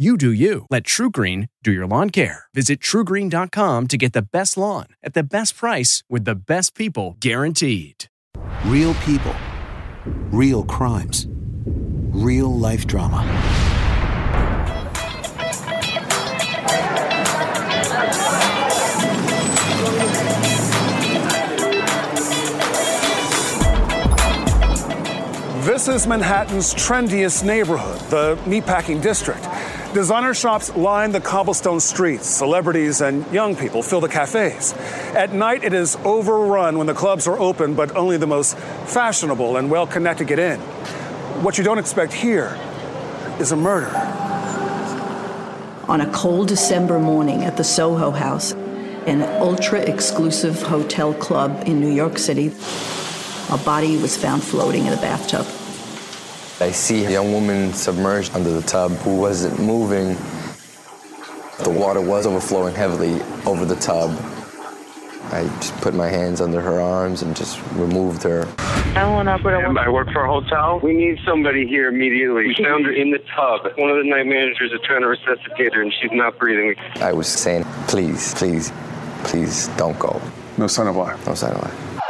You do you. Let TruGreen do your lawn care. Visit trugreen.com to get the best lawn at the best price with the best people guaranteed. Real people, real crimes, real life drama. This is Manhattan's trendiest neighborhood, the meatpacking district. Designer shops line the cobblestone streets. Celebrities and young people fill the cafes. At night, it is overrun when the clubs are open, but only the most fashionable and well connected get in. What you don't expect here is a murder. On a cold December morning at the Soho House, an ultra exclusive hotel club in New York City, a body was found floating in a bathtub. I see a young woman submerged under the tub who wasn't moving. The water was overflowing heavily over the tub. I just put my hands under her arms and just removed her. I work for a hotel. We need somebody here immediately. We found her in the tub. One of the night managers is trying to resuscitate her, and she's not breathing. I was saying, please, please, please don't go. No sign of life. No sign of life.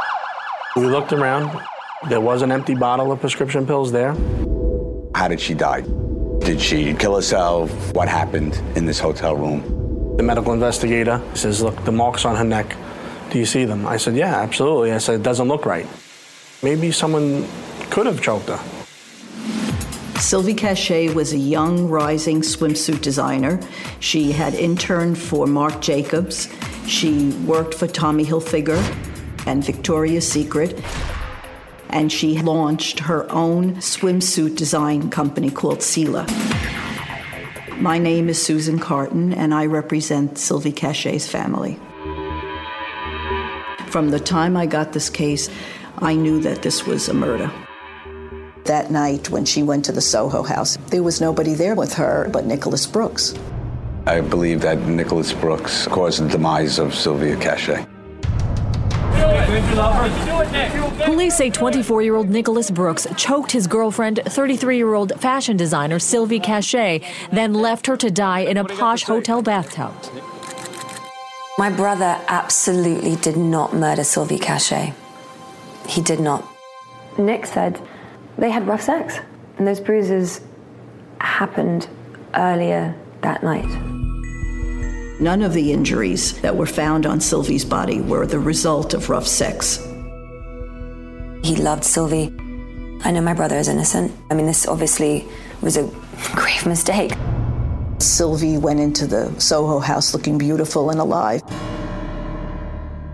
We looked around. There was an empty bottle of prescription pills there. How did she die? Did she kill herself? What happened in this hotel room? The medical investigator says, Look, the marks on her neck, do you see them? I said, Yeah, absolutely. I said, It doesn't look right. Maybe someone could have choked her. Sylvie Cachay was a young, rising swimsuit designer. She had interned for Marc Jacobs. She worked for Tommy Hilfiger and Victoria's Secret. And she launched her own swimsuit design company called Sela. My name is Susan Karten, and I represent Sylvie Cachay's family. From the time I got this case, I knew that this was a murder. That night, when she went to the Soho house, there was nobody there with her but Nicholas Brooks. I believe that Nicholas Brooks caused the demise of Sylvia Cachay. Police say 24 year old Nicholas Brooks choked his girlfriend, 33 year old fashion designer Sylvie Cachay, then left her to die in a posh hotel bathtub. My brother absolutely did not murder Sylvie Cachay. He did not. Nick said they had rough sex, and those bruises happened earlier that night. None of the injuries that were found on Sylvie's body were the result of rough sex. He loved Sylvie. I know my brother is innocent. I mean, this obviously was a grave mistake. Sylvie went into the Soho house looking beautiful and alive.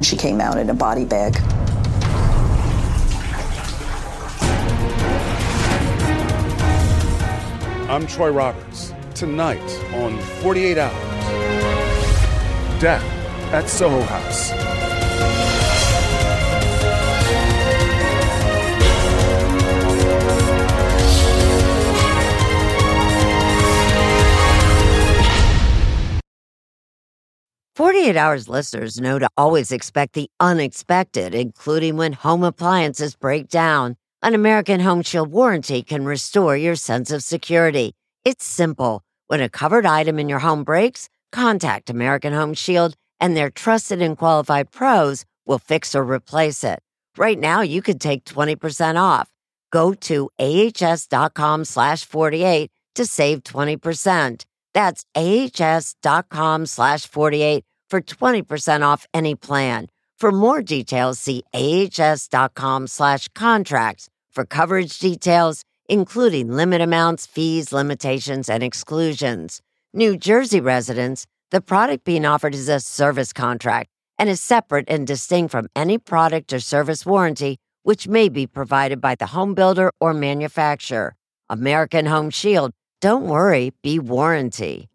She came out in a body bag. I'm Troy Roberts. Tonight on 48 Hours death at Soho House. Forty-eight Hours listeners know to always expect the unexpected, including when home appliances break down. An American Home Shield warranty can restore your sense of security. It's simple. When a covered item in your home breaks, contact American Home Shield and their trusted and qualified pros will fix or replace it. Right now, you could take 20% off. Go to ahs.com slash 48 to save 20%. That's ahs.com slash 48 for 20% off any plan. For more details, see ahs.com slash contracts for coverage details, including limit amounts, fees, limitations, and exclusions. New Jersey residents, the product being offered is a service contract and is separate and distinct from any product or service warranty which may be provided by the home builder or manufacturer. American Home Shield don't worry, be warranty.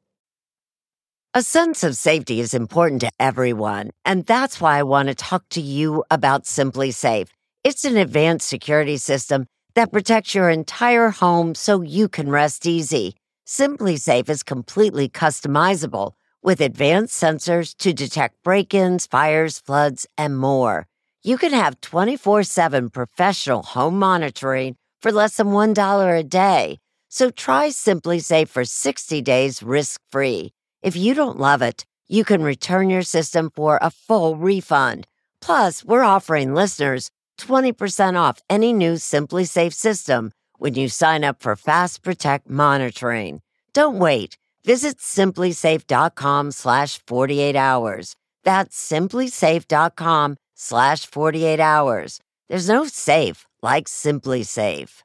A sense of safety is important to everyone, and that's why I want to talk to you about SimpliSafe. It's an advanced security system that protects your entire home so you can rest easy. SimpliSafe is completely customizable with advanced sensors to detect break ins, fires, floods, and more. You can have 24 7 professional home monitoring for less than $1 a day. So try SimpliSafe for 60 days risk free. If you don't love it, you can return your system for a full refund. Plus, we're offering listeners 20% off any new SimpliSafe system when you sign up for Fast Protect monitoring. Don't wait. Visit simplisafe.com slash 48 hours. That's simplisafe.com slash 48 hours. There's no safe like SimpliSafe.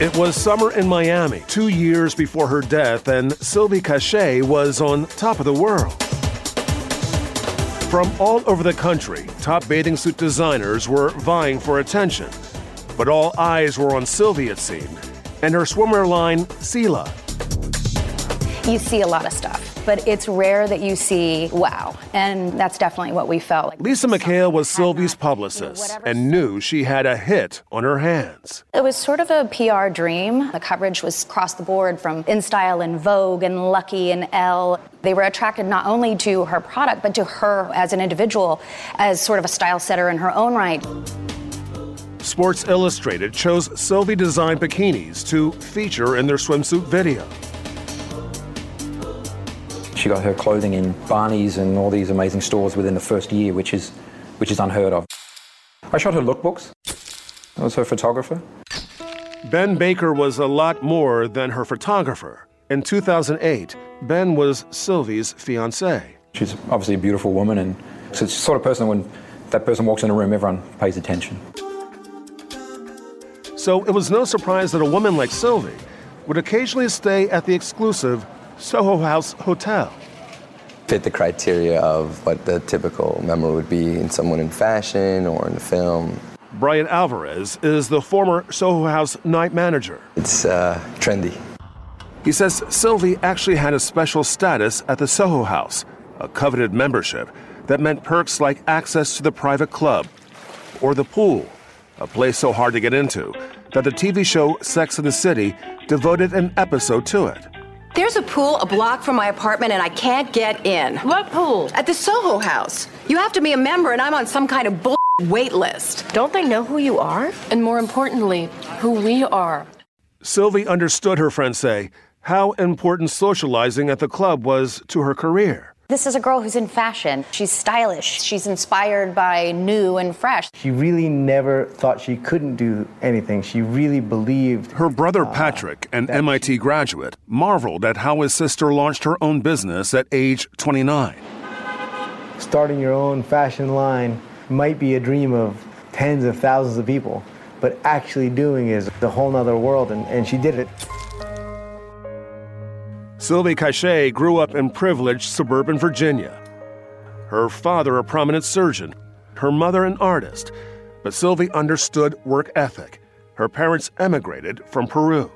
It was summer in Miami, two years before her death, and Sylvie Cachay was on top of the world. From all over the country, top bathing suit designers were vying for attention. But all eyes were on Sylvie, it seemed, and her swimwear line, Sela. You see a lot of stuff but it's rare that you see wow. And that's definitely what we felt. Like Lisa McHale was Sylvie's publicist and knew she had a hit on her hands. It was sort of a PR dream. The coverage was across the board from InStyle and Vogue and Lucky and Elle. They were attracted not only to her product, but to her as an individual, as sort of a style setter in her own right. Sports Illustrated chose Sylvie designed bikinis to feature in their swimsuit video. Got her clothing in Barney's and all these amazing stores within the first year, which is, which is unheard of. I shot her lookbooks. I was her photographer. Ben Baker was a lot more than her photographer. In 2008, Ben was Sylvie's fiancé. She's obviously a beautiful woman, and it's the sort of person when that person walks in a room, everyone pays attention. So it was no surprise that a woman like Sylvie would occasionally stay at the exclusive Soho House Hotel. Fit the criteria of what the typical member would be in someone in fashion or in the film. Brian Alvarez is the former Soho House night manager. It's uh, trendy. He says Sylvie actually had a special status at the Soho House, a coveted membership that meant perks like access to the private club or the pool, a place so hard to get into that the TV show Sex and the City devoted an episode to it. There's a pool a block from my apartment and I can't get in. What pool? At the Soho House. You have to be a member and I'm on some kind of bull wait list. Don't they know who you are? And more importantly, who we are. Sylvie understood her friend say how important socializing at the club was to her career. This is a girl who's in fashion. She's stylish. She's inspired by new and fresh. She really never thought she couldn't do anything. She really believed. Her brother uh, Patrick, an MIT graduate, marveled at how his sister launched her own business at age 29. Starting your own fashion line might be a dream of tens of thousands of people, but actually doing is a whole nother world, and, and she did it. Sylvie Cachay grew up in privileged suburban Virginia. Her father, a prominent surgeon, her mother, an artist, but Sylvie understood work ethic. Her parents emigrated from Peru.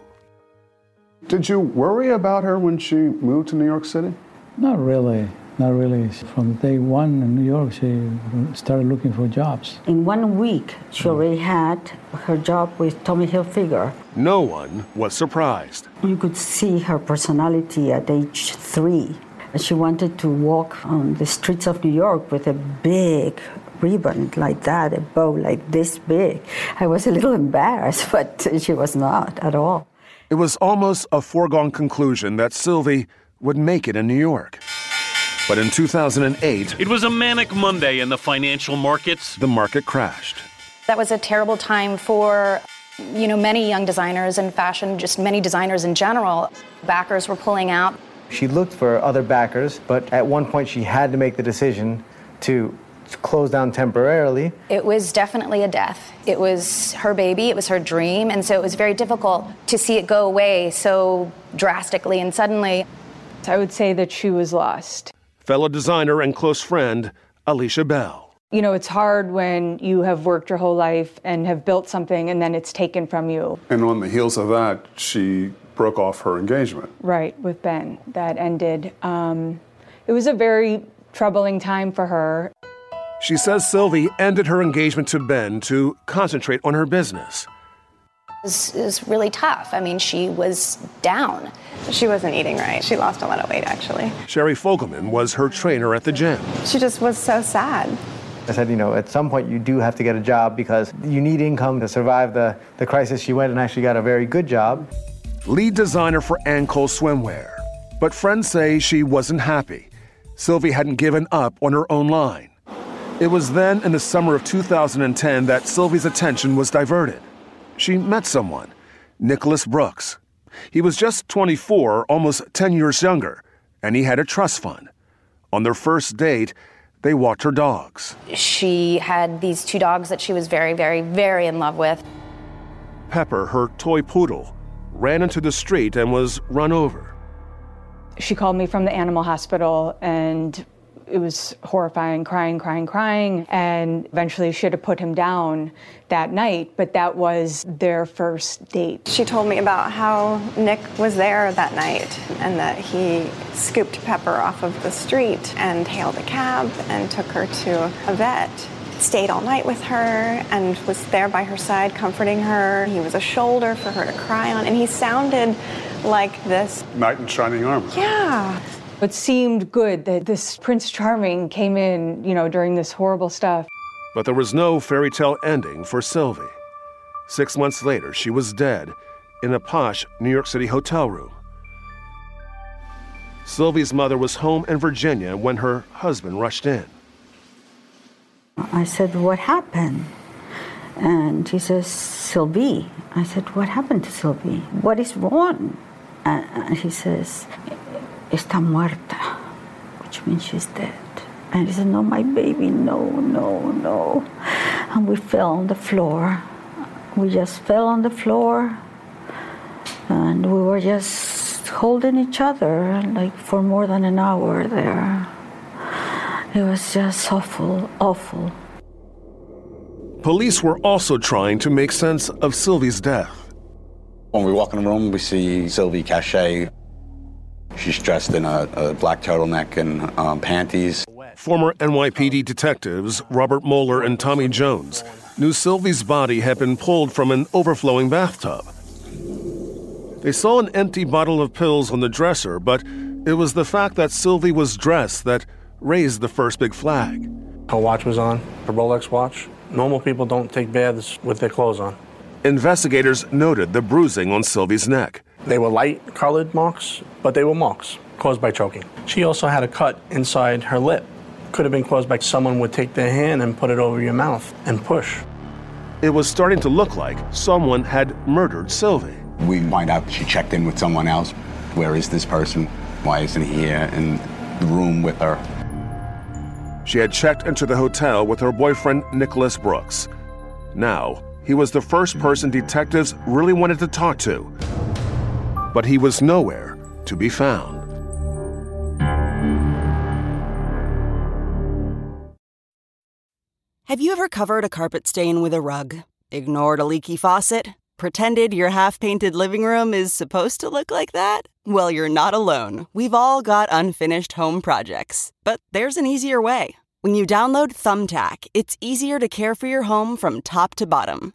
Did you worry about her when she moved to New York City? Not really. Not really. From day one in New York, she started looking for jobs. In one week, she already had her job with Tommy Hilfiger. No one was surprised. You could see her personality at age three. She wanted to walk on the streets of New York with a big ribbon like that, a bow like this big. I was a little embarrassed, but she was not at all. It was almost a foregone conclusion that Sylvie would make it in New York. But in 2008, It was a manic Monday in the financial markets. the market crashed. That was a terrible time for you know many young designers and fashion, just many designers in general. Backers were pulling out. She looked for other backers, but at one point she had to make the decision to close down temporarily. It was definitely a death. It was her baby, it was her dream, and so it was very difficult to see it go away so drastically and suddenly. I would say that she was lost. Fellow designer and close friend, Alicia Bell. You know, it's hard when you have worked your whole life and have built something and then it's taken from you. And on the heels of that, she broke off her engagement. Right, with Ben. That ended. Um, it was a very troubling time for her. She says Sylvie ended her engagement to Ben to concentrate on her business. It was, was really tough. I mean, she was down. She wasn't eating right. She lost a lot of weight, actually. Sherry Fogelman was her trainer at the gym. She just was so sad. I said, you know, at some point you do have to get a job because you need income to survive the, the crisis. She went and actually got a very good job. Lead designer for Anne Cole Swimwear. But friends say she wasn't happy. Sylvie hadn't given up on her own line. It was then in the summer of 2010 that Sylvie's attention was diverted. She met someone, Nicholas Brooks. He was just 24, almost 10 years younger, and he had a trust fund. On their first date, they walked her dogs. She had these two dogs that she was very, very, very in love with. Pepper, her toy poodle, ran into the street and was run over. She called me from the animal hospital and it was horrifying, crying, crying, crying. And eventually she had to put him down that night, but that was their first date. She told me about how Nick was there that night and that he scooped Pepper off of the street and hailed a cab and took her to a vet. Stayed all night with her and was there by her side, comforting her. He was a shoulder for her to cry on, and he sounded like this. Knight in shining armor. Yeah. It seemed good that this Prince Charming came in, you know, during this horrible stuff. But there was no fairy tale ending for Sylvie. Six months later, she was dead in a posh New York City hotel room. Sylvie's mother was home in Virginia when her husband rushed in. I said, What happened? And he says, Sylvie. I said, What happened to Sylvie? What is wrong? And he says, Está muerta, which means she's dead. And he said, No, my baby, no, no, no. And we fell on the floor. We just fell on the floor. And we were just holding each other like for more than an hour there. It was just awful, awful. Police were also trying to make sense of Sylvie's death. When we walk in the room, we see Sylvie Cachay. She's dressed in a, a black turtleneck and um, panties. Former NYPD detectives Robert Moeller and Tommy Jones knew Sylvie's body had been pulled from an overflowing bathtub. They saw an empty bottle of pills on the dresser, but it was the fact that Sylvie was dressed that raised the first big flag. Her watch was on, her Rolex watch. Normal people don't take baths with their clothes on. Investigators noted the bruising on Sylvie's neck. They were light colored marks, but they were marks caused by choking. She also had a cut inside her lip. Could have been caused by someone would take their hand and put it over your mouth and push. It was starting to look like someone had murdered Sylvie. We find out she checked in with someone else. Where is this person? Why isn't he here in the room with her? She had checked into the hotel with her boyfriend, Nicholas Brooks. Now, he was the first person detectives really wanted to talk to. But he was nowhere to be found. Have you ever covered a carpet stain with a rug? Ignored a leaky faucet? Pretended your half painted living room is supposed to look like that? Well, you're not alone. We've all got unfinished home projects. But there's an easier way. When you download Thumbtack, it's easier to care for your home from top to bottom.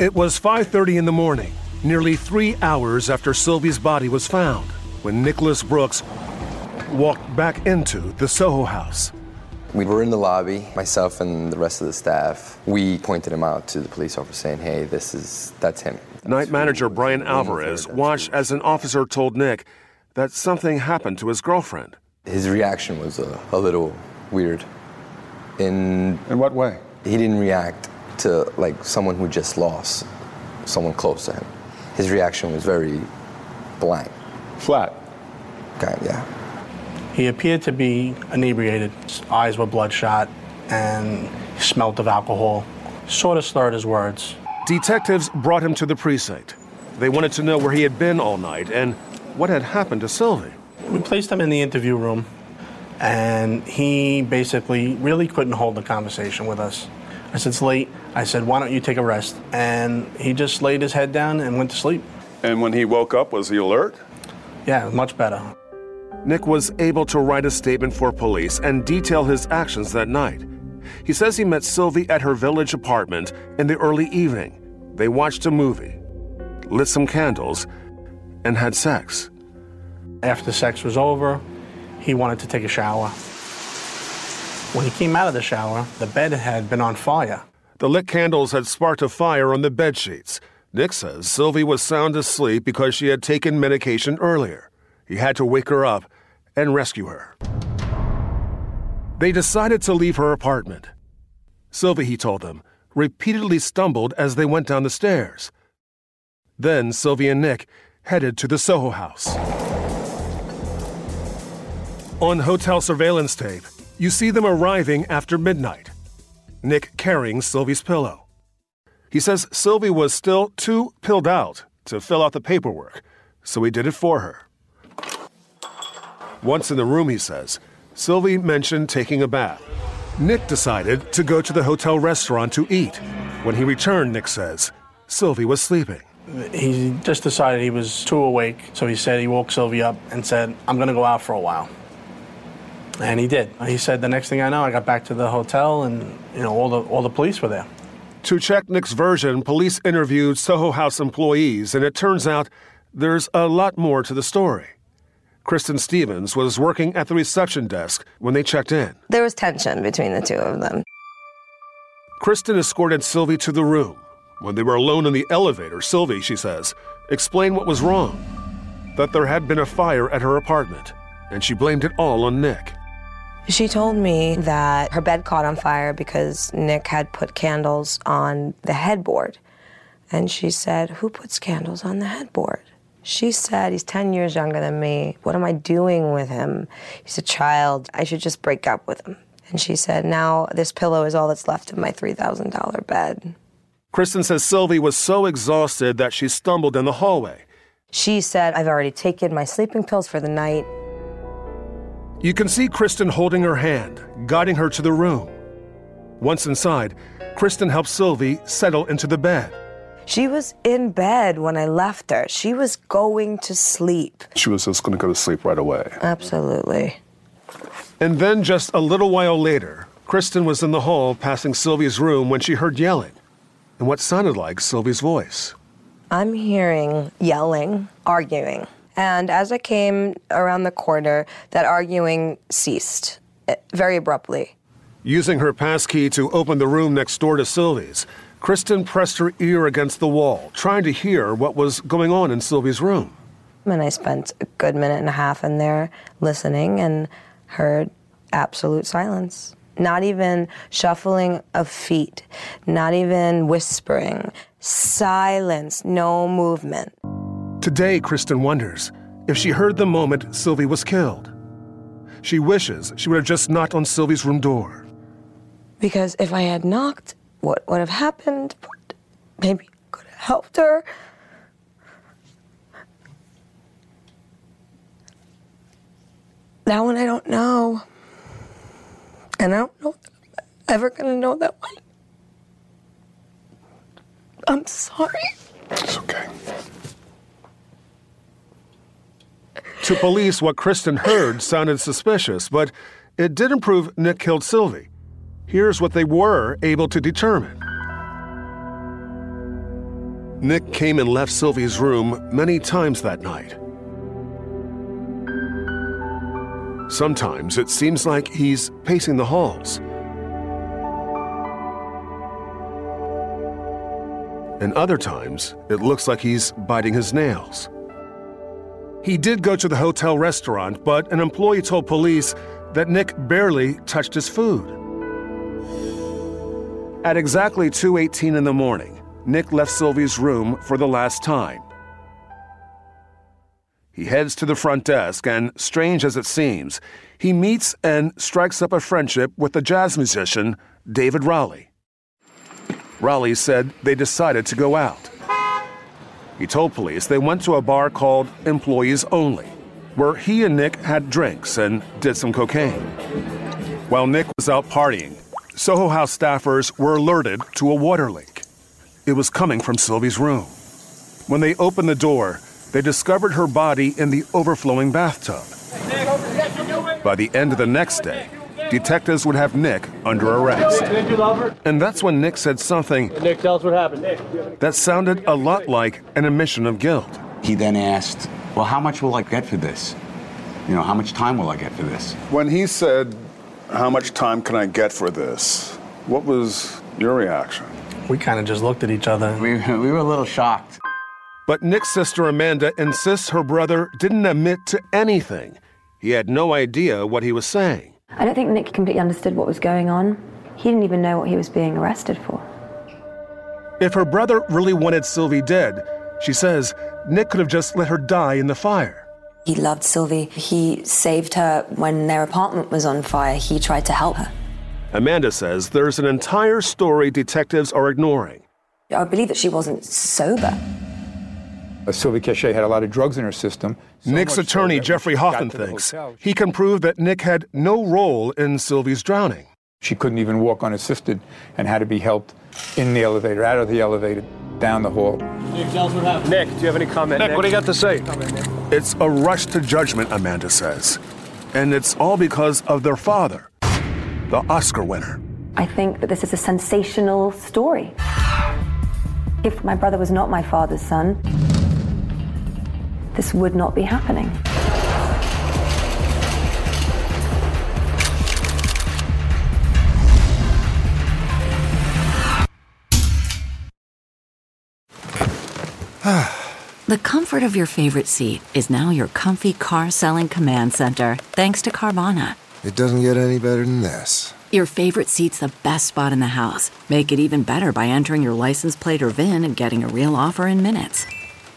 It was 5:30 in the morning, nearly 3 hours after Sylvie's body was found, when Nicholas Brooks walked back into the Soho house. We were in the lobby, myself and the rest of the staff. We pointed him out to the police officer saying, hey, this is, that's him. Night manager Brian Alvarez watched as an officer told Nick that something happened to his girlfriend. His reaction was a, a little weird. In, in what way? He didn't react to like someone who just lost someone close to him. His reaction was very blank. Flat. Kind of, yeah. He appeared to be inebriated. His eyes were bloodshot and he smelt of alcohol. Sort of slurred his words. Detectives brought him to the precinct. They wanted to know where he had been all night and what had happened to Sylvie. We placed him in the interview room, and he basically really couldn't hold the conversation with us. I said, It's late. I said, Why don't you take a rest? And he just laid his head down and went to sleep. And when he woke up, was he alert? Yeah, much better. Nick was able to write a statement for police and detail his actions that night. He says he met Sylvie at her village apartment in the early evening. They watched a movie, lit some candles, and had sex. After sex was over, he wanted to take a shower. When he came out of the shower, the bed had been on fire. The lit candles had sparked a fire on the bed sheets. Nick says Sylvie was sound asleep because she had taken medication earlier. He had to wake her up and rescue her. They decided to leave her apartment. Sylvie, he told them, repeatedly stumbled as they went down the stairs. Then Sylvie and Nick headed to the Soho house. On hotel surveillance tape, you see them arriving after midnight. Nick carrying Sylvie's pillow. He says Sylvie was still too pilled out to fill out the paperwork, so he did it for her. Once in the room, he says, Sylvie mentioned taking a bath. Nick decided to go to the hotel restaurant to eat. When he returned, Nick says, Sylvie was sleeping. He just decided he was too awake, so he said he woke Sylvie up and said, I'm going to go out for a while. And he did. He said, the next thing I know, I got back to the hotel and, you know, all the, all the police were there. To check Nick's version, police interviewed Soho House employees, and it turns out there's a lot more to the story. Kristen Stevens was working at the reception desk when they checked in. There was tension between the two of them. Kristen escorted Sylvie to the room. When they were alone in the elevator, Sylvie, she says, explained what was wrong that there had been a fire at her apartment, and she blamed it all on Nick. She told me that her bed caught on fire because Nick had put candles on the headboard. And she said, Who puts candles on the headboard? She said, He's 10 years younger than me. What am I doing with him? He's a child. I should just break up with him. And she said, Now this pillow is all that's left of my $3,000 bed. Kristen says Sylvie was so exhausted that she stumbled in the hallway. She said, I've already taken my sleeping pills for the night. You can see Kristen holding her hand, guiding her to the room. Once inside, Kristen helps Sylvie settle into the bed. She was in bed when I left her. She was going to sleep. She was just going to go to sleep right away. Absolutely. And then, just a little while later, Kristen was in the hall passing Sylvie's room when she heard yelling and what sounded like Sylvie's voice. I'm hearing yelling, arguing. And as I came around the corner, that arguing ceased eh, very abruptly. Using her passkey to open the room next door to Sylvie's, Kristen pressed her ear against the wall, trying to hear what was going on in Sylvie's room. And I spent a good minute and a half in there listening and heard absolute silence. Not even shuffling of feet, not even whispering. Silence, no movement. Today, Kristen wonders if she heard the moment Sylvie was killed. She wishes she would have just knocked on Sylvie's room door. Because if I had knocked, what would have happened? Maybe I could have helped her. That one I don't know. And I don't know I'm ever gonna know that one. I'm sorry. It's okay. To police, what Kristen heard sounded suspicious, but it didn't prove Nick killed Sylvie. Here's what they were able to determine. Nick came and left Sylvie's room many times that night. Sometimes it seems like he's pacing the halls. And other times, it looks like he's biting his nails. He did go to the hotel restaurant, but an employee told police that Nick barely touched his food. At exactly 2:18 in the morning, Nick left Sylvie's room for the last time. He heads to the front desk and, strange as it seems, he meets and strikes up a friendship with the jazz musician David Raleigh. Raleigh said they decided to go out. He told police they went to a bar called Employees Only, where he and Nick had drinks and did some cocaine. While Nick was out partying, Soho House staffers were alerted to a water leak. It was coming from Sylvie's room. When they opened the door, they discovered her body in the overflowing bathtub. By the end of the next day, detectives would have Nick under arrest. Did you love her? And that's when Nick said something Nick, tell us what happened. Nick. that sounded a lot like an admission of guilt. He then asked, Well, how much will I get for this? You know, how much time will I get for this? When he said, How much time can I get for this? What was your reaction? We kind of just looked at each other. We, we were a little shocked. But Nick's sister Amanda insists her brother didn't admit to anything. He had no idea what he was saying. I don't think Nick completely understood what was going on. He didn't even know what he was being arrested for. If her brother really wanted Sylvie dead, she says Nick could have just let her die in the fire. He loved Sylvie. He saved her when their apartment was on fire. He tried to help her. Amanda says there's an entire story detectives are ignoring. I believe that she wasn't sober. Uh, Sylvie Cachay had a lot of drugs in her system. so Nick's much so attorney, Jeffrey she Hoffman, thinks hotel, he can prove that Nick had no role in Sylvie's drowning. She couldn't even walk unassisted and had to be helped in the elevator, out of the elevator, down the hall. Nick, tell us what happened. Nick, do you have any comment? Nick, what do you got to say? It's a rush to judgment, Amanda says. And it's all because of their father, the Oscar winner. I think that this is a sensational story. If my brother was not my father's son, this would not be happening. The comfort of your favorite seat is now your comfy car selling command center, thanks to Carvana. It doesn't get any better than this. Your favorite seat's the best spot in the house. Make it even better by entering your license plate or VIN and getting a real offer in minutes.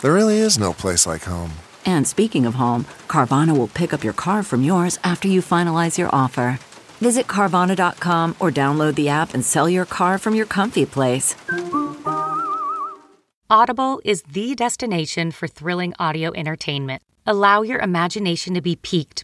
There really is no place like home. And speaking of home, Carvana will pick up your car from yours after you finalize your offer. Visit Carvana.com or download the app and sell your car from your comfy place. Audible is the destination for thrilling audio entertainment. Allow your imagination to be piqued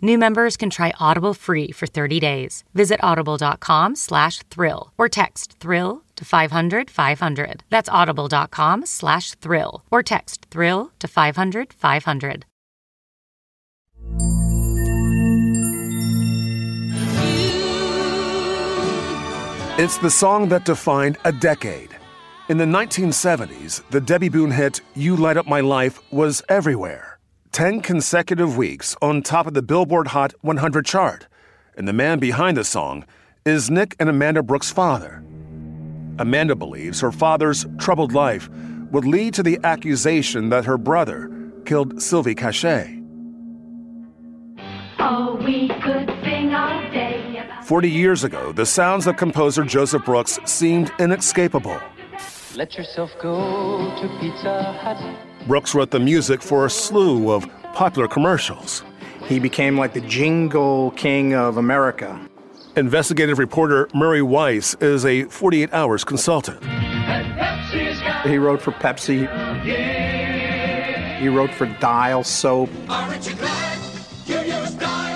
New members can try Audible free for 30 days. Visit audible.com slash thrill or text thrill to 500 500. That's audible.com slash thrill or text thrill to 500 500. It's the song that defined a decade. In the 1970s, the Debby Boone hit You Light Up My Life was everywhere. 10 consecutive weeks on top of the Billboard Hot 100 chart. And the man behind the song is Nick and Amanda Brooks' father. Amanda believes her father's troubled life would lead to the accusation that her brother killed Sylvie Cachay. Oh, we could sing all day about 40 years ago, the sounds of composer Joseph Brooks seemed inescapable. Let yourself go to Pizza Hut. Brooks wrote the music for a slew of popular commercials. He became like the jingle king of America. Investigative reporter Murray Weiss is a 48 Hours consultant. He wrote for Pepsi. He wrote for Dial Soap.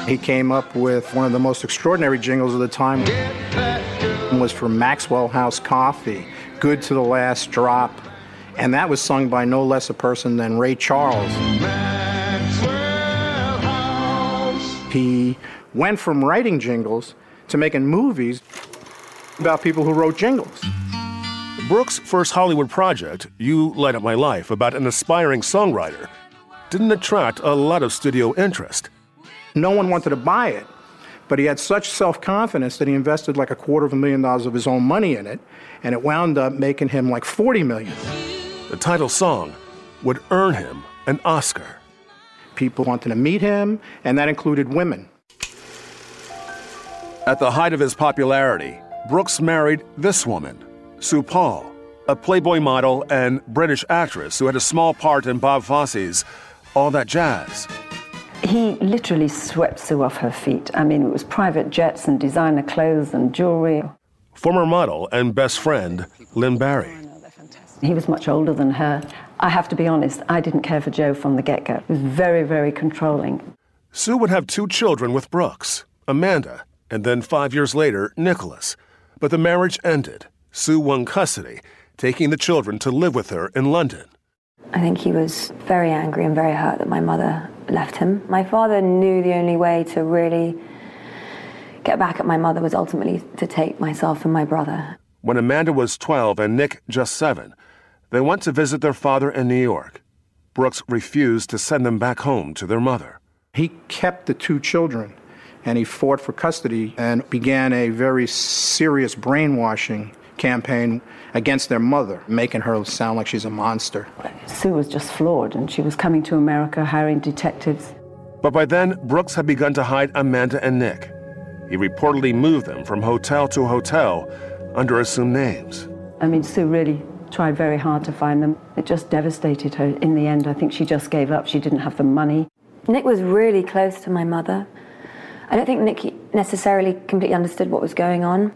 He came up with one of the most extraordinary jingles of the time. It was for Maxwell House Coffee, Good to the Last Drop. And that was sung by no less a person than Ray Charles. He went from writing jingles to making movies about people who wrote jingles. Brooks' first Hollywood project, You Light Up My Life, about an aspiring songwriter, didn't attract a lot of studio interest. No one wanted to buy it, but he had such self confidence that he invested like a quarter of a million dollars of his own money in it, and it wound up making him like 40 million. The title song would earn him an Oscar. People wanted to meet him, and that included women. At the height of his popularity, Brooks married this woman, Sue Paul, a Playboy model and British actress who had a small part in Bob Fosse's All That Jazz. He literally swept Sue off her feet. I mean, it was private jets and designer clothes and jewelry. Former model and best friend, Lynn Barry. He was much older than her. I have to be honest, I didn't care for Joe from the get go. He was very, very controlling. Sue would have two children with Brooks, Amanda, and then five years later, Nicholas. But the marriage ended. Sue won custody, taking the children to live with her in London. I think he was very angry and very hurt that my mother left him. My father knew the only way to really get back at my mother was ultimately to take myself and my brother. When Amanda was 12 and Nick just 7, they went to visit their father in New York. Brooks refused to send them back home to their mother. He kept the two children and he fought for custody and began a very serious brainwashing campaign against their mother, making her sound like she's a monster. Sue was just flawed, and she was coming to America hiring detectives. But by then, Brooks had begun to hide Amanda and Nick. He reportedly moved them from hotel to hotel under assumed names. I mean, Sue really tried very hard to find them. It just devastated her. In the end, I think she just gave up. She didn't have the money. Nick was really close to my mother. I don't think Nick necessarily completely understood what was going on.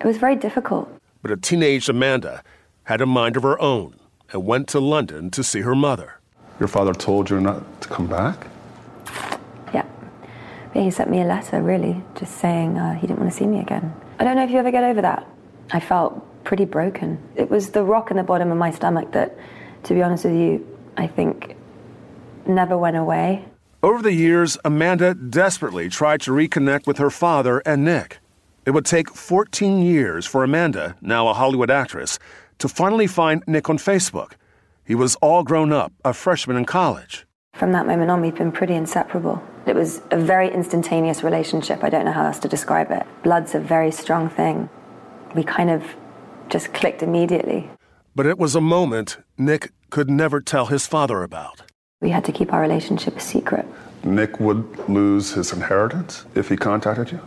It was very difficult. But a teenage Amanda had a mind of her own and went to London to see her mother. Your father told you not to come back? Yeah. But he sent me a letter, really, just saying uh, he didn't want to see me again. I don't know if you ever get over that. I felt pretty broken. It was the rock in the bottom of my stomach that, to be honest with you, I think never went away. Over the years, Amanda desperately tried to reconnect with her father and Nick. It would take 14 years for Amanda, now a Hollywood actress, to finally find Nick on Facebook. He was all grown up, a freshman in college. From that moment on, we've been pretty inseparable. It was a very instantaneous relationship. I don't know how else to describe it. Blood's a very strong thing. We kind of just clicked immediately. But it was a moment Nick could never tell his father about. We had to keep our relationship a secret. Nick would lose his inheritance if he contacted you?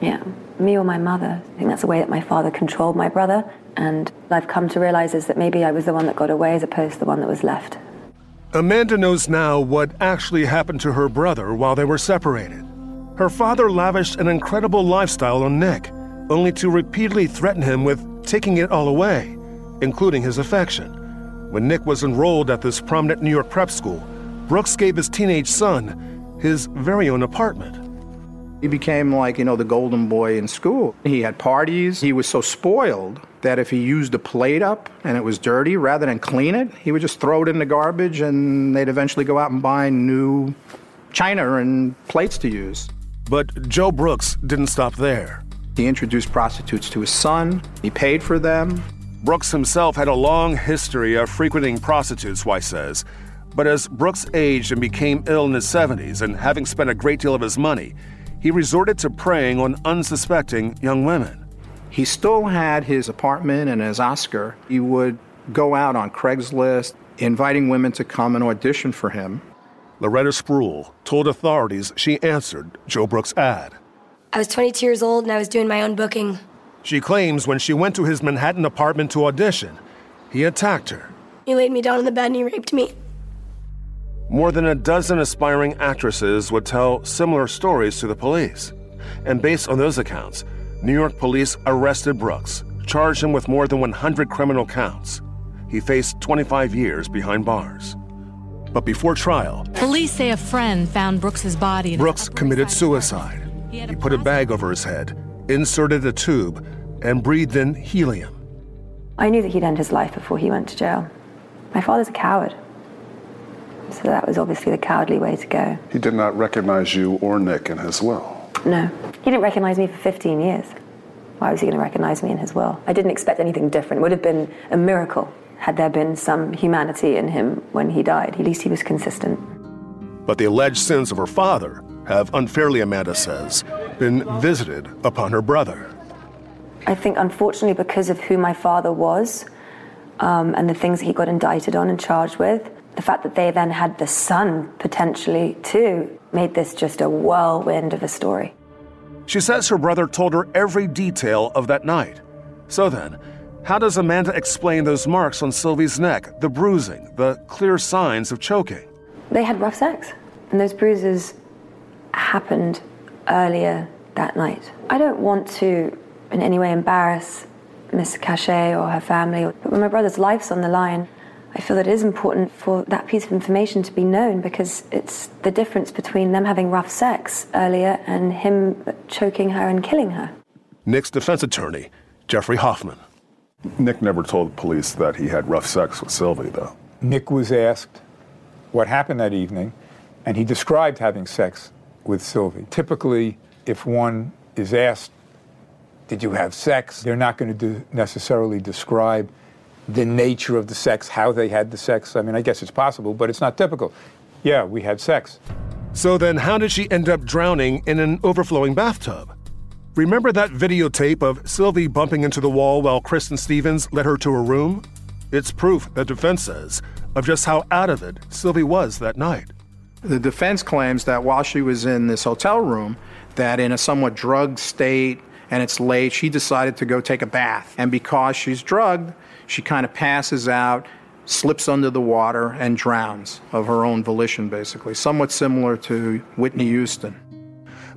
Yeah, me or my mother. I think that's the way that my father controlled my brother. And I've come to realize is that maybe I was the one that got away as opposed to the one that was left. Amanda knows now what actually happened to her brother while they were separated. Her father lavished an incredible lifestyle on Nick, only to repeatedly threaten him with taking it all away, including his affection. When Nick was enrolled at this prominent New York prep school, Brooks gave his teenage son his very own apartment. He became like, you know, the golden boy in school. He had parties. He was so spoiled that if he used a plate up and it was dirty, rather than clean it, he would just throw it in the garbage and they'd eventually go out and buy new china and plates to use. But Joe Brooks didn't stop there. He introduced prostitutes to his son, he paid for them. Brooks himself had a long history of frequenting prostitutes, Weiss says. But as Brooks aged and became ill in his 70s and having spent a great deal of his money, he resorted to preying on unsuspecting young women. He still had his apartment and his Oscar. He would go out on Craigslist, inviting women to come and audition for him. Loretta Spruill told authorities she answered Joe Brooks' ad. I was 22 years old and I was doing my own booking. She claims when she went to his Manhattan apartment to audition, he attacked her. He laid me down on the bed and he raped me. More than a dozen aspiring actresses would tell similar stories to the police. And based on those accounts, New York police arrested Brooks, charged him with more than 100 criminal counts. He faced 25 years behind bars. But before trial, Police say a friend found Brooks's body. Brooks committed suicide. He put a bag over his head, inserted a tube, and breathed in helium. I knew that he'd end his life before he went to jail. My father's a coward. So that was obviously the cowardly way to go. He did not recognize you or Nick in his will. No. He didn't recognize me for 15 years. Why was he going to recognize me in his will? I didn't expect anything different. It would have been a miracle had there been some humanity in him when he died. At least he was consistent. But the alleged sins of her father have unfairly, Amanda says, been visited upon her brother. I think, unfortunately, because of who my father was um, and the things he got indicted on and charged with, the fact that they then had the son potentially too made this just a whirlwind of a story. She says her brother told her every detail of that night. So then, how does Amanda explain those marks on Sylvie's neck, the bruising, the clear signs of choking? They had rough sex, and those bruises happened earlier that night. I don't want to in any way embarrass Miss Cachay or her family, but when my brother's life's on the line, I feel that it is important for that piece of information to be known because it's the difference between them having rough sex earlier and him choking her and killing her. Nick's defense attorney, Jeffrey Hoffman. Nick never told the police that he had rough sex with Sylvie, though. Nick was asked what happened that evening, and he described having sex with Sylvie. Typically, if one is asked, Did you have sex? they're not going to do necessarily describe the nature of the sex, how they had the sex. I mean, I guess it's possible, but it's not typical. Yeah, we had sex. So then, how did she end up drowning in an overflowing bathtub? Remember that videotape of Sylvie bumping into the wall while Kristen Stevens led her to her room? It's proof, the defense says, of just how out of it Sylvie was that night. The defense claims that while she was in this hotel room, that in a somewhat drugged state and it's late, she decided to go take a bath. And because she's drugged, she kind of passes out, slips under the water, and drowns of her own volition, basically. Somewhat similar to Whitney Houston.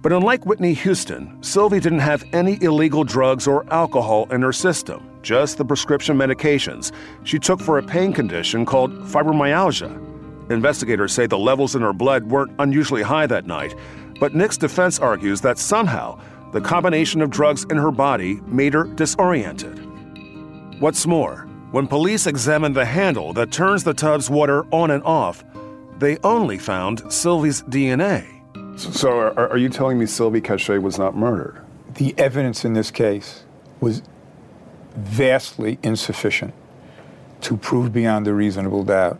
But unlike Whitney Houston, Sylvie didn't have any illegal drugs or alcohol in her system, just the prescription medications she took for a pain condition called fibromyalgia. Investigators say the levels in her blood weren't unusually high that night, but Nick's defense argues that somehow the combination of drugs in her body made her disoriented. What's more, when police examined the handle that turns the tub's water on and off, they only found Sylvie's DNA. So, so are, are you telling me Sylvie Cachay was not murdered? The evidence in this case was vastly insufficient to prove beyond a reasonable doubt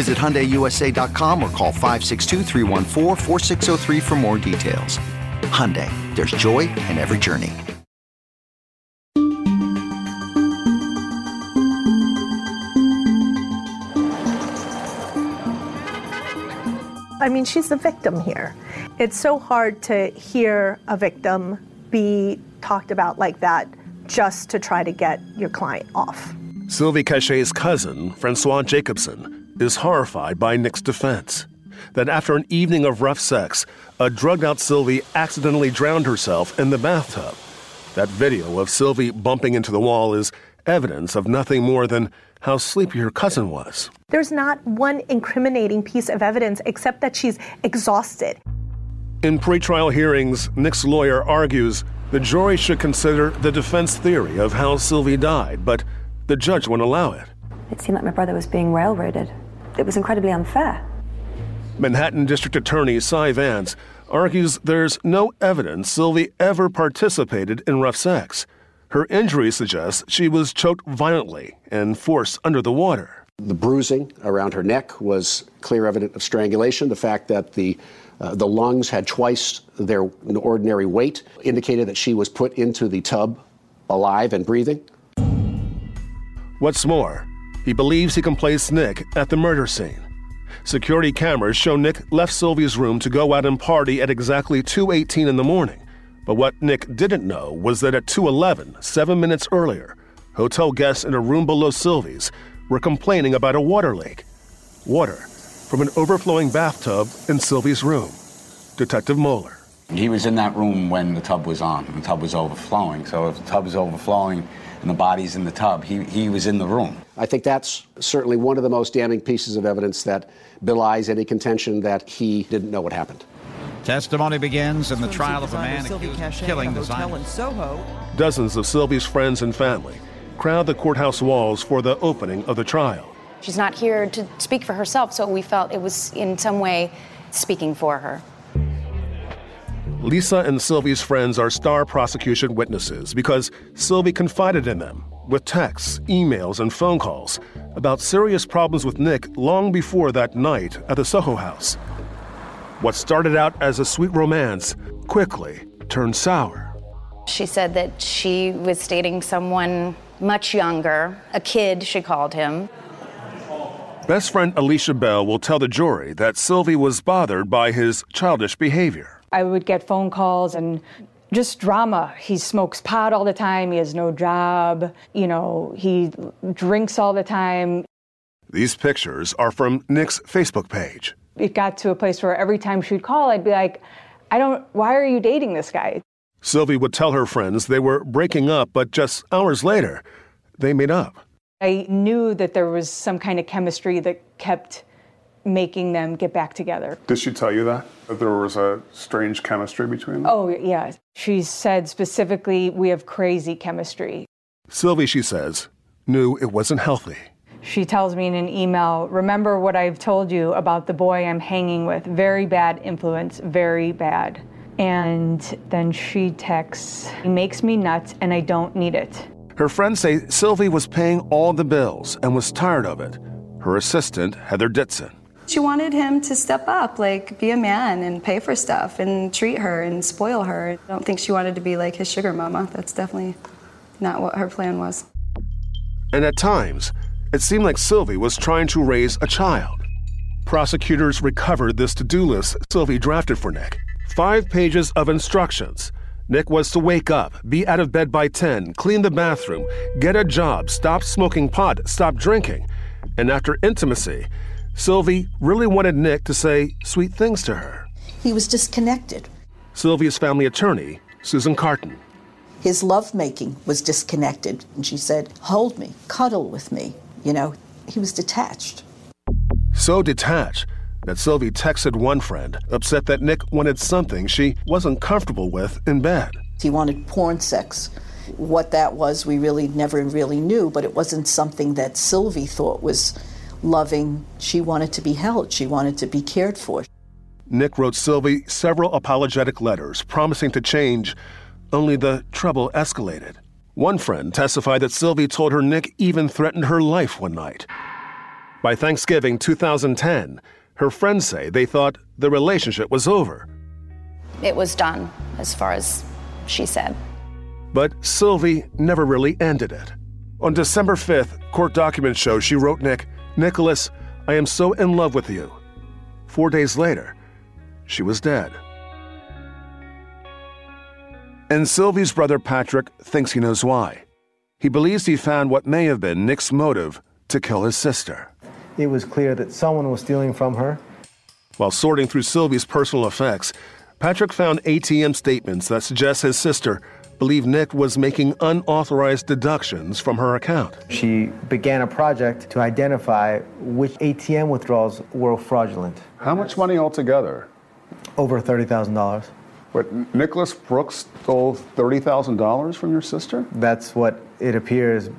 Visit HyundaiUSA.com or call 562 for more details. Hyundai, there's joy in every journey. I mean, she's the victim here. It's so hard to hear a victim be talked about like that just to try to get your client off. Sylvie Cachay's cousin, Francois Jacobson, is horrified by Nick's defense that after an evening of rough sex, a drugged out Sylvie accidentally drowned herself in the bathtub. That video of Sylvie bumping into the wall is evidence of nothing more than how sleepy her cousin was. There's not one incriminating piece of evidence except that she's exhausted. In pretrial hearings, Nick's lawyer argues the jury should consider the defense theory of how Sylvie died, but the judge won't allow it. It seemed like my brother was being railroaded. It was incredibly unfair. Manhattan District Attorney Cy Vance argues there's no evidence Sylvie ever participated in rough sex. Her injury suggests she was choked violently and forced under the water. The bruising around her neck was clear evidence of strangulation. The fact that the uh, the lungs had twice their ordinary weight indicated that she was put into the tub alive and breathing. What's more, he believes he can place Nick at the murder scene. Security cameras show Nick left Sylvie's room to go out and party at exactly 2:18 in the morning. But what Nick didn't know was that at 2:11, 7 minutes earlier, hotel guests in a room below Sylvie's were complaining about a water leak. Water from an overflowing bathtub in Sylvie's room. Detective Moeller. He was in that room when the tub was on. The tub was overflowing. So if the tub is overflowing and the body's in the tub, he, he was in the room. I think that's certainly one of the most damning pieces of evidence that belies any contention that he didn't know what happened. Testimony begins in the trial of a man accused of killing hotel in Soho. Dozens of Sylvie's friends and family crowd the courthouse walls for the opening of the trial. She's not here to speak for herself, so we felt it was in some way speaking for her. Lisa and Sylvie's friends are star prosecution witnesses because Sylvie confided in them with texts, emails, and phone calls about serious problems with Nick long before that night at the Soho house. What started out as a sweet romance quickly turned sour. She said that she was dating someone much younger, a kid, she called him. Best friend Alicia Bell will tell the jury that Sylvie was bothered by his childish behavior. I would get phone calls and just drama. He smokes pot all the time. He has no job. You know, he drinks all the time. These pictures are from Nick's Facebook page. It got to a place where every time she'd call, I'd be like, I don't, why are you dating this guy? Sylvie would tell her friends they were breaking up, but just hours later, they made up. I knew that there was some kind of chemistry that kept making them get back together. Did she tell you that? That there was a strange chemistry between them? Oh, yeah. She said specifically, we have crazy chemistry. Sylvie, she says, knew it wasn't healthy. She tells me in an email, remember what I've told you about the boy I'm hanging with. Very bad influence, very bad. And then she texts, he makes me nuts and I don't need it. Her friends say Sylvie was paying all the bills and was tired of it. Her assistant, Heather Ditson. She wanted him to step up, like be a man and pay for stuff and treat her and spoil her. I don't think she wanted to be like his sugar mama. That's definitely not what her plan was. And at times, it seemed like Sylvie was trying to raise a child. Prosecutors recovered this to do list Sylvie drafted for Nick five pages of instructions. Nick was to wake up, be out of bed by 10, clean the bathroom, get a job, stop smoking pot, stop drinking. And after intimacy, Sylvie really wanted Nick to say sweet things to her. He was disconnected. Sylvia's family attorney, Susan Karten. His lovemaking was disconnected. And she said, Hold me, cuddle with me. You know, he was detached. So detached that Sylvie texted one friend, upset that Nick wanted something she wasn't comfortable with in bed. He wanted porn sex. What that was, we really never really knew, but it wasn't something that Sylvie thought was loving. She wanted to be held, she wanted to be cared for. Nick wrote Sylvie several apologetic letters promising to change, only the trouble escalated. One friend testified that Sylvie told her Nick even threatened her life one night. By Thanksgiving 2010, her friends say they thought the relationship was over. It was done, as far as she said. But Sylvie never really ended it. On December 5th, court documents show she wrote Nick, Nicholas, I am so in love with you. Four days later, she was dead. And Sylvie's brother Patrick thinks he knows why. He believes he found what may have been Nick's motive to kill his sister. It was clear that someone was stealing from her. While sorting through Sylvie's personal effects, Patrick found ATM statements that suggest his sister believed Nick was making unauthorized deductions from her account. She began a project to identify which ATM withdrawals were fraudulent. How much money altogether? Over $30,000. But Nicholas Brooks stole $30,000 from your sister? That's what it appears.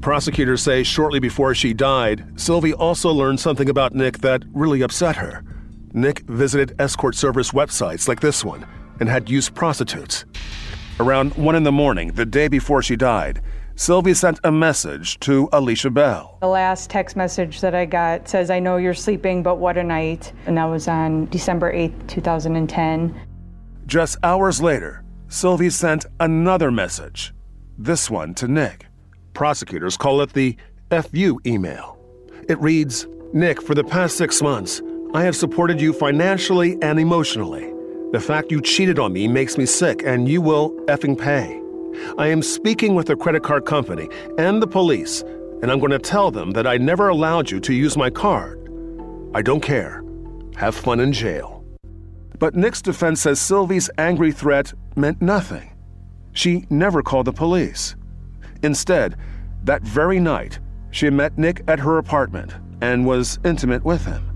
Prosecutors say shortly before she died, Sylvie also learned something about Nick that really upset her. Nick visited escort service websites like this one and had used prostitutes. Around 1 in the morning, the day before she died, Sylvie sent a message to Alicia Bell. The last text message that I got says, I know you're sleeping, but what a night. And that was on December 8th, 2010. Just hours later, Sylvie sent another message, this one to Nick. Prosecutors call it the FU email. It reads Nick, for the past six months, I have supported you financially and emotionally. The fact you cheated on me makes me sick, and you will effing pay. I am speaking with the credit card company and the police, and I'm going to tell them that I never allowed you to use my card. I don't care. Have fun in jail. But Nick's defense says Sylvie's angry threat meant nothing. She never called the police. Instead, that very night, she met Nick at her apartment and was intimate with him.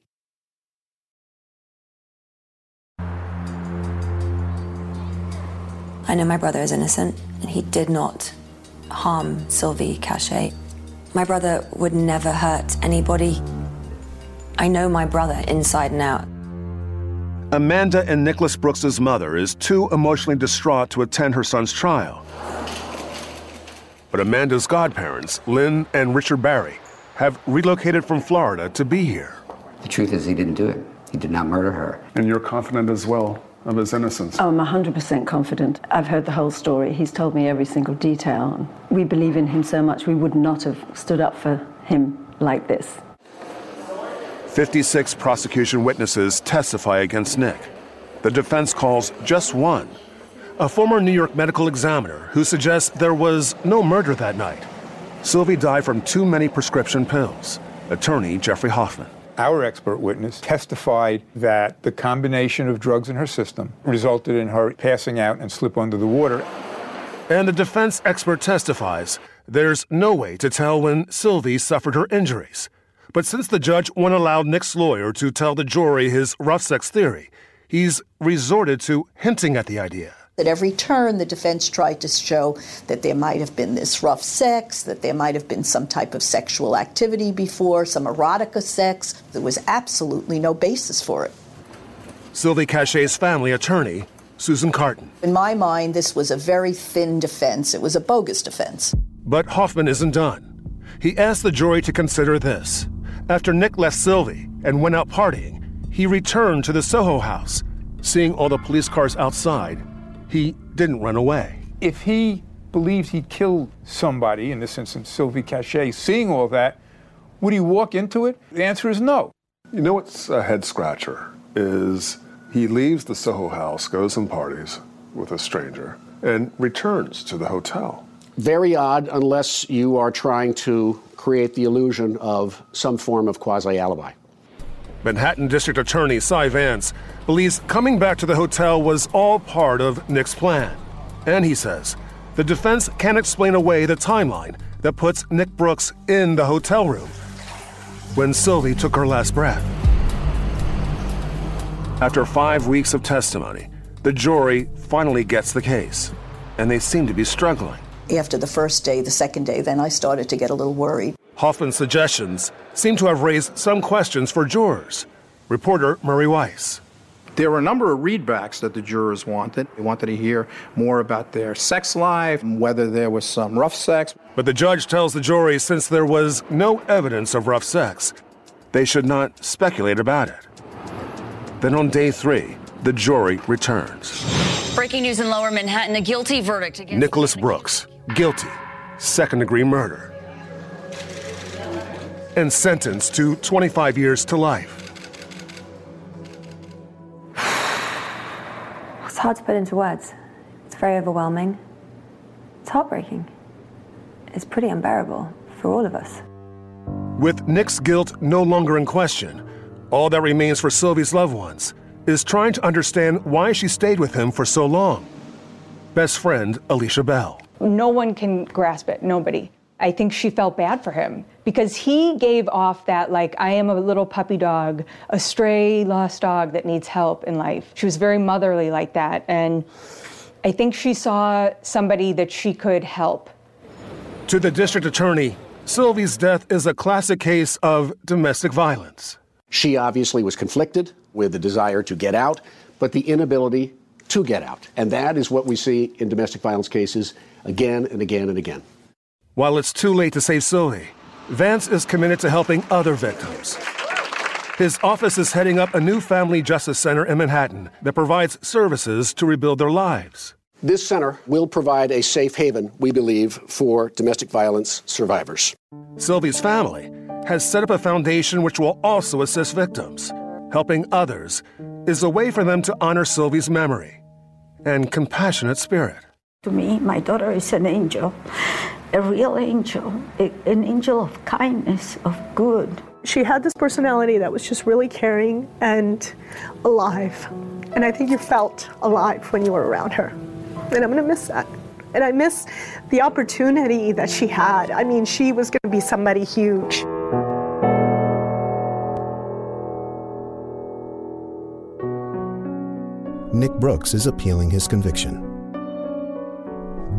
I know my brother is innocent, and he did not harm Sylvie Cachay. My brother would never hurt anybody. I know my brother inside and out. Amanda and Nicholas Brooks's mother is too emotionally distraught to attend her son's trial. But Amanda's godparents, Lynn and Richard Barry, have relocated from Florida to be here. The truth is, he didn't do it. He did not murder her. And you're confident as well of his innocence? I'm 100% confident. I've heard the whole story. He's told me every single detail. We believe in him so much, we would not have stood up for him like this. 56 prosecution witnesses testify against Nick. The defense calls just one a former New York medical examiner who suggests there was no murder that night. Sylvie died from too many prescription pills. Attorney Jeffrey Hoffman. Our expert witness testified that the combination of drugs in her system resulted in her passing out and slip under the water. And the defense expert testifies there's no way to tell when Sylvie suffered her injuries. But since the judge won't allow Nick's lawyer to tell the jury his rough sex theory, he's resorted to hinting at the idea. At every turn, the defense tried to show that there might have been this rough sex, that there might have been some type of sexual activity before, some erotica sex. There was absolutely no basis for it. Sylvie Cachay's family attorney, Susan Karten. In my mind, this was a very thin defense. It was a bogus defense. But Hoffman isn't done. He asked the jury to consider this. After Nick left Sylvie and went out partying, he returned to the Soho house. Seeing all the police cars outside, he didn't run away. If he believes he killed somebody, in this instance Sylvie Cachay, seeing all that, would he walk into it? The answer is no. You know what's a head scratcher is he leaves the Soho house, goes and parties with a stranger, and returns to the hotel. Very odd unless you are trying to create the illusion of some form of quasi alibi. Manhattan District Attorney Cy Vance believes coming back to the hotel was all part of Nick's plan. And he says the defense can't explain away the timeline that puts Nick Brooks in the hotel room when Sylvie took her last breath. After five weeks of testimony, the jury finally gets the case, and they seem to be struggling. After the first day, the second day, then I started to get a little worried. Hoffman's suggestions seem to have raised some questions for jurors. Reporter Murray Weiss. There were a number of readbacks that the jurors wanted. They wanted to hear more about their sex life, whether there was some rough sex. But the judge tells the jury since there was no evidence of rough sex, they should not speculate about it. Then on day three, the jury returns. Breaking news in lower Manhattan a guilty verdict against Nicholas Brooks, guilty, second degree murder, and sentenced to 25 years to life. It's hard to put into words. It's very overwhelming. It's heartbreaking. It's pretty unbearable for all of us. With Nick's guilt no longer in question, all that remains for Sylvie's loved ones is trying to understand why she stayed with him for so long. Best friend Alicia Bell. No one can grasp it, nobody. I think she felt bad for him because he gave off that, like, I am a little puppy dog, a stray lost dog that needs help in life. She was very motherly like that. And I think she saw somebody that she could help. To the district attorney, Sylvie's death is a classic case of domestic violence. She obviously was conflicted with the desire to get out, but the inability to get out. And that is what we see in domestic violence cases again and again and again. While it's too late to save Sylvie, Vance is committed to helping other victims. His office is heading up a new family justice center in Manhattan that provides services to rebuild their lives. This center will provide a safe haven, we believe, for domestic violence survivors. Sylvie's family has set up a foundation which will also assist victims. Helping others is a way for them to honor Sylvie's memory and compassionate spirit. To me, my daughter is an angel, a real angel, a- an angel of kindness, of good. She had this personality that was just really caring and alive. And I think you felt alive when you were around her. And I'm going to miss that. And I miss the opportunity that she had. I mean, she was going to be somebody huge. Nick Brooks is appealing his conviction.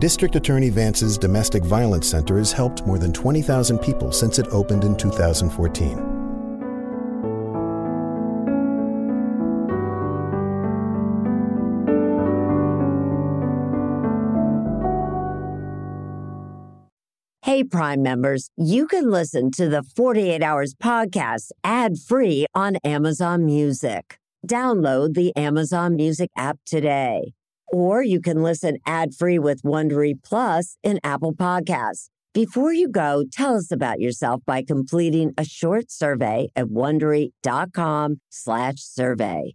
District Attorney Vance's Domestic Violence Center has helped more than 20,000 people since it opened in 2014. Hey, Prime members, you can listen to the 48 Hours podcast ad free on Amazon Music. Download the Amazon Music app today. Or you can listen ad free with Wondery Plus in Apple Podcasts. Before you go, tell us about yourself by completing a short survey at wondery.com/survey.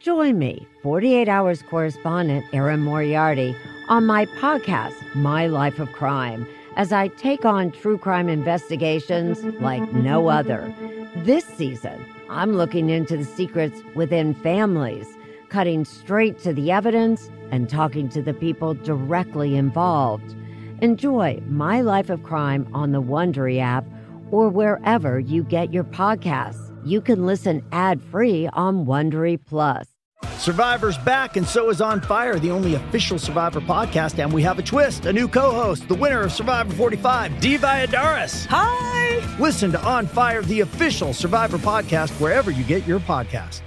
Join me, 48 Hours correspondent Erin Moriarty, on my podcast, My Life of Crime, as I take on true crime investigations like no other. This season, I'm looking into the secrets within families, cutting straight to the evidence and talking to the people directly involved. Enjoy My Life of Crime on the Wondery app or wherever you get your podcasts. You can listen ad-free on Wondery Plus. Survivor's back, and so is On Fire, the only official Survivor podcast. And we have a twist a new co host, the winner of Survivor 45, Dee Valladares. Hi! Listen to On Fire, the official Survivor podcast, wherever you get your podcast.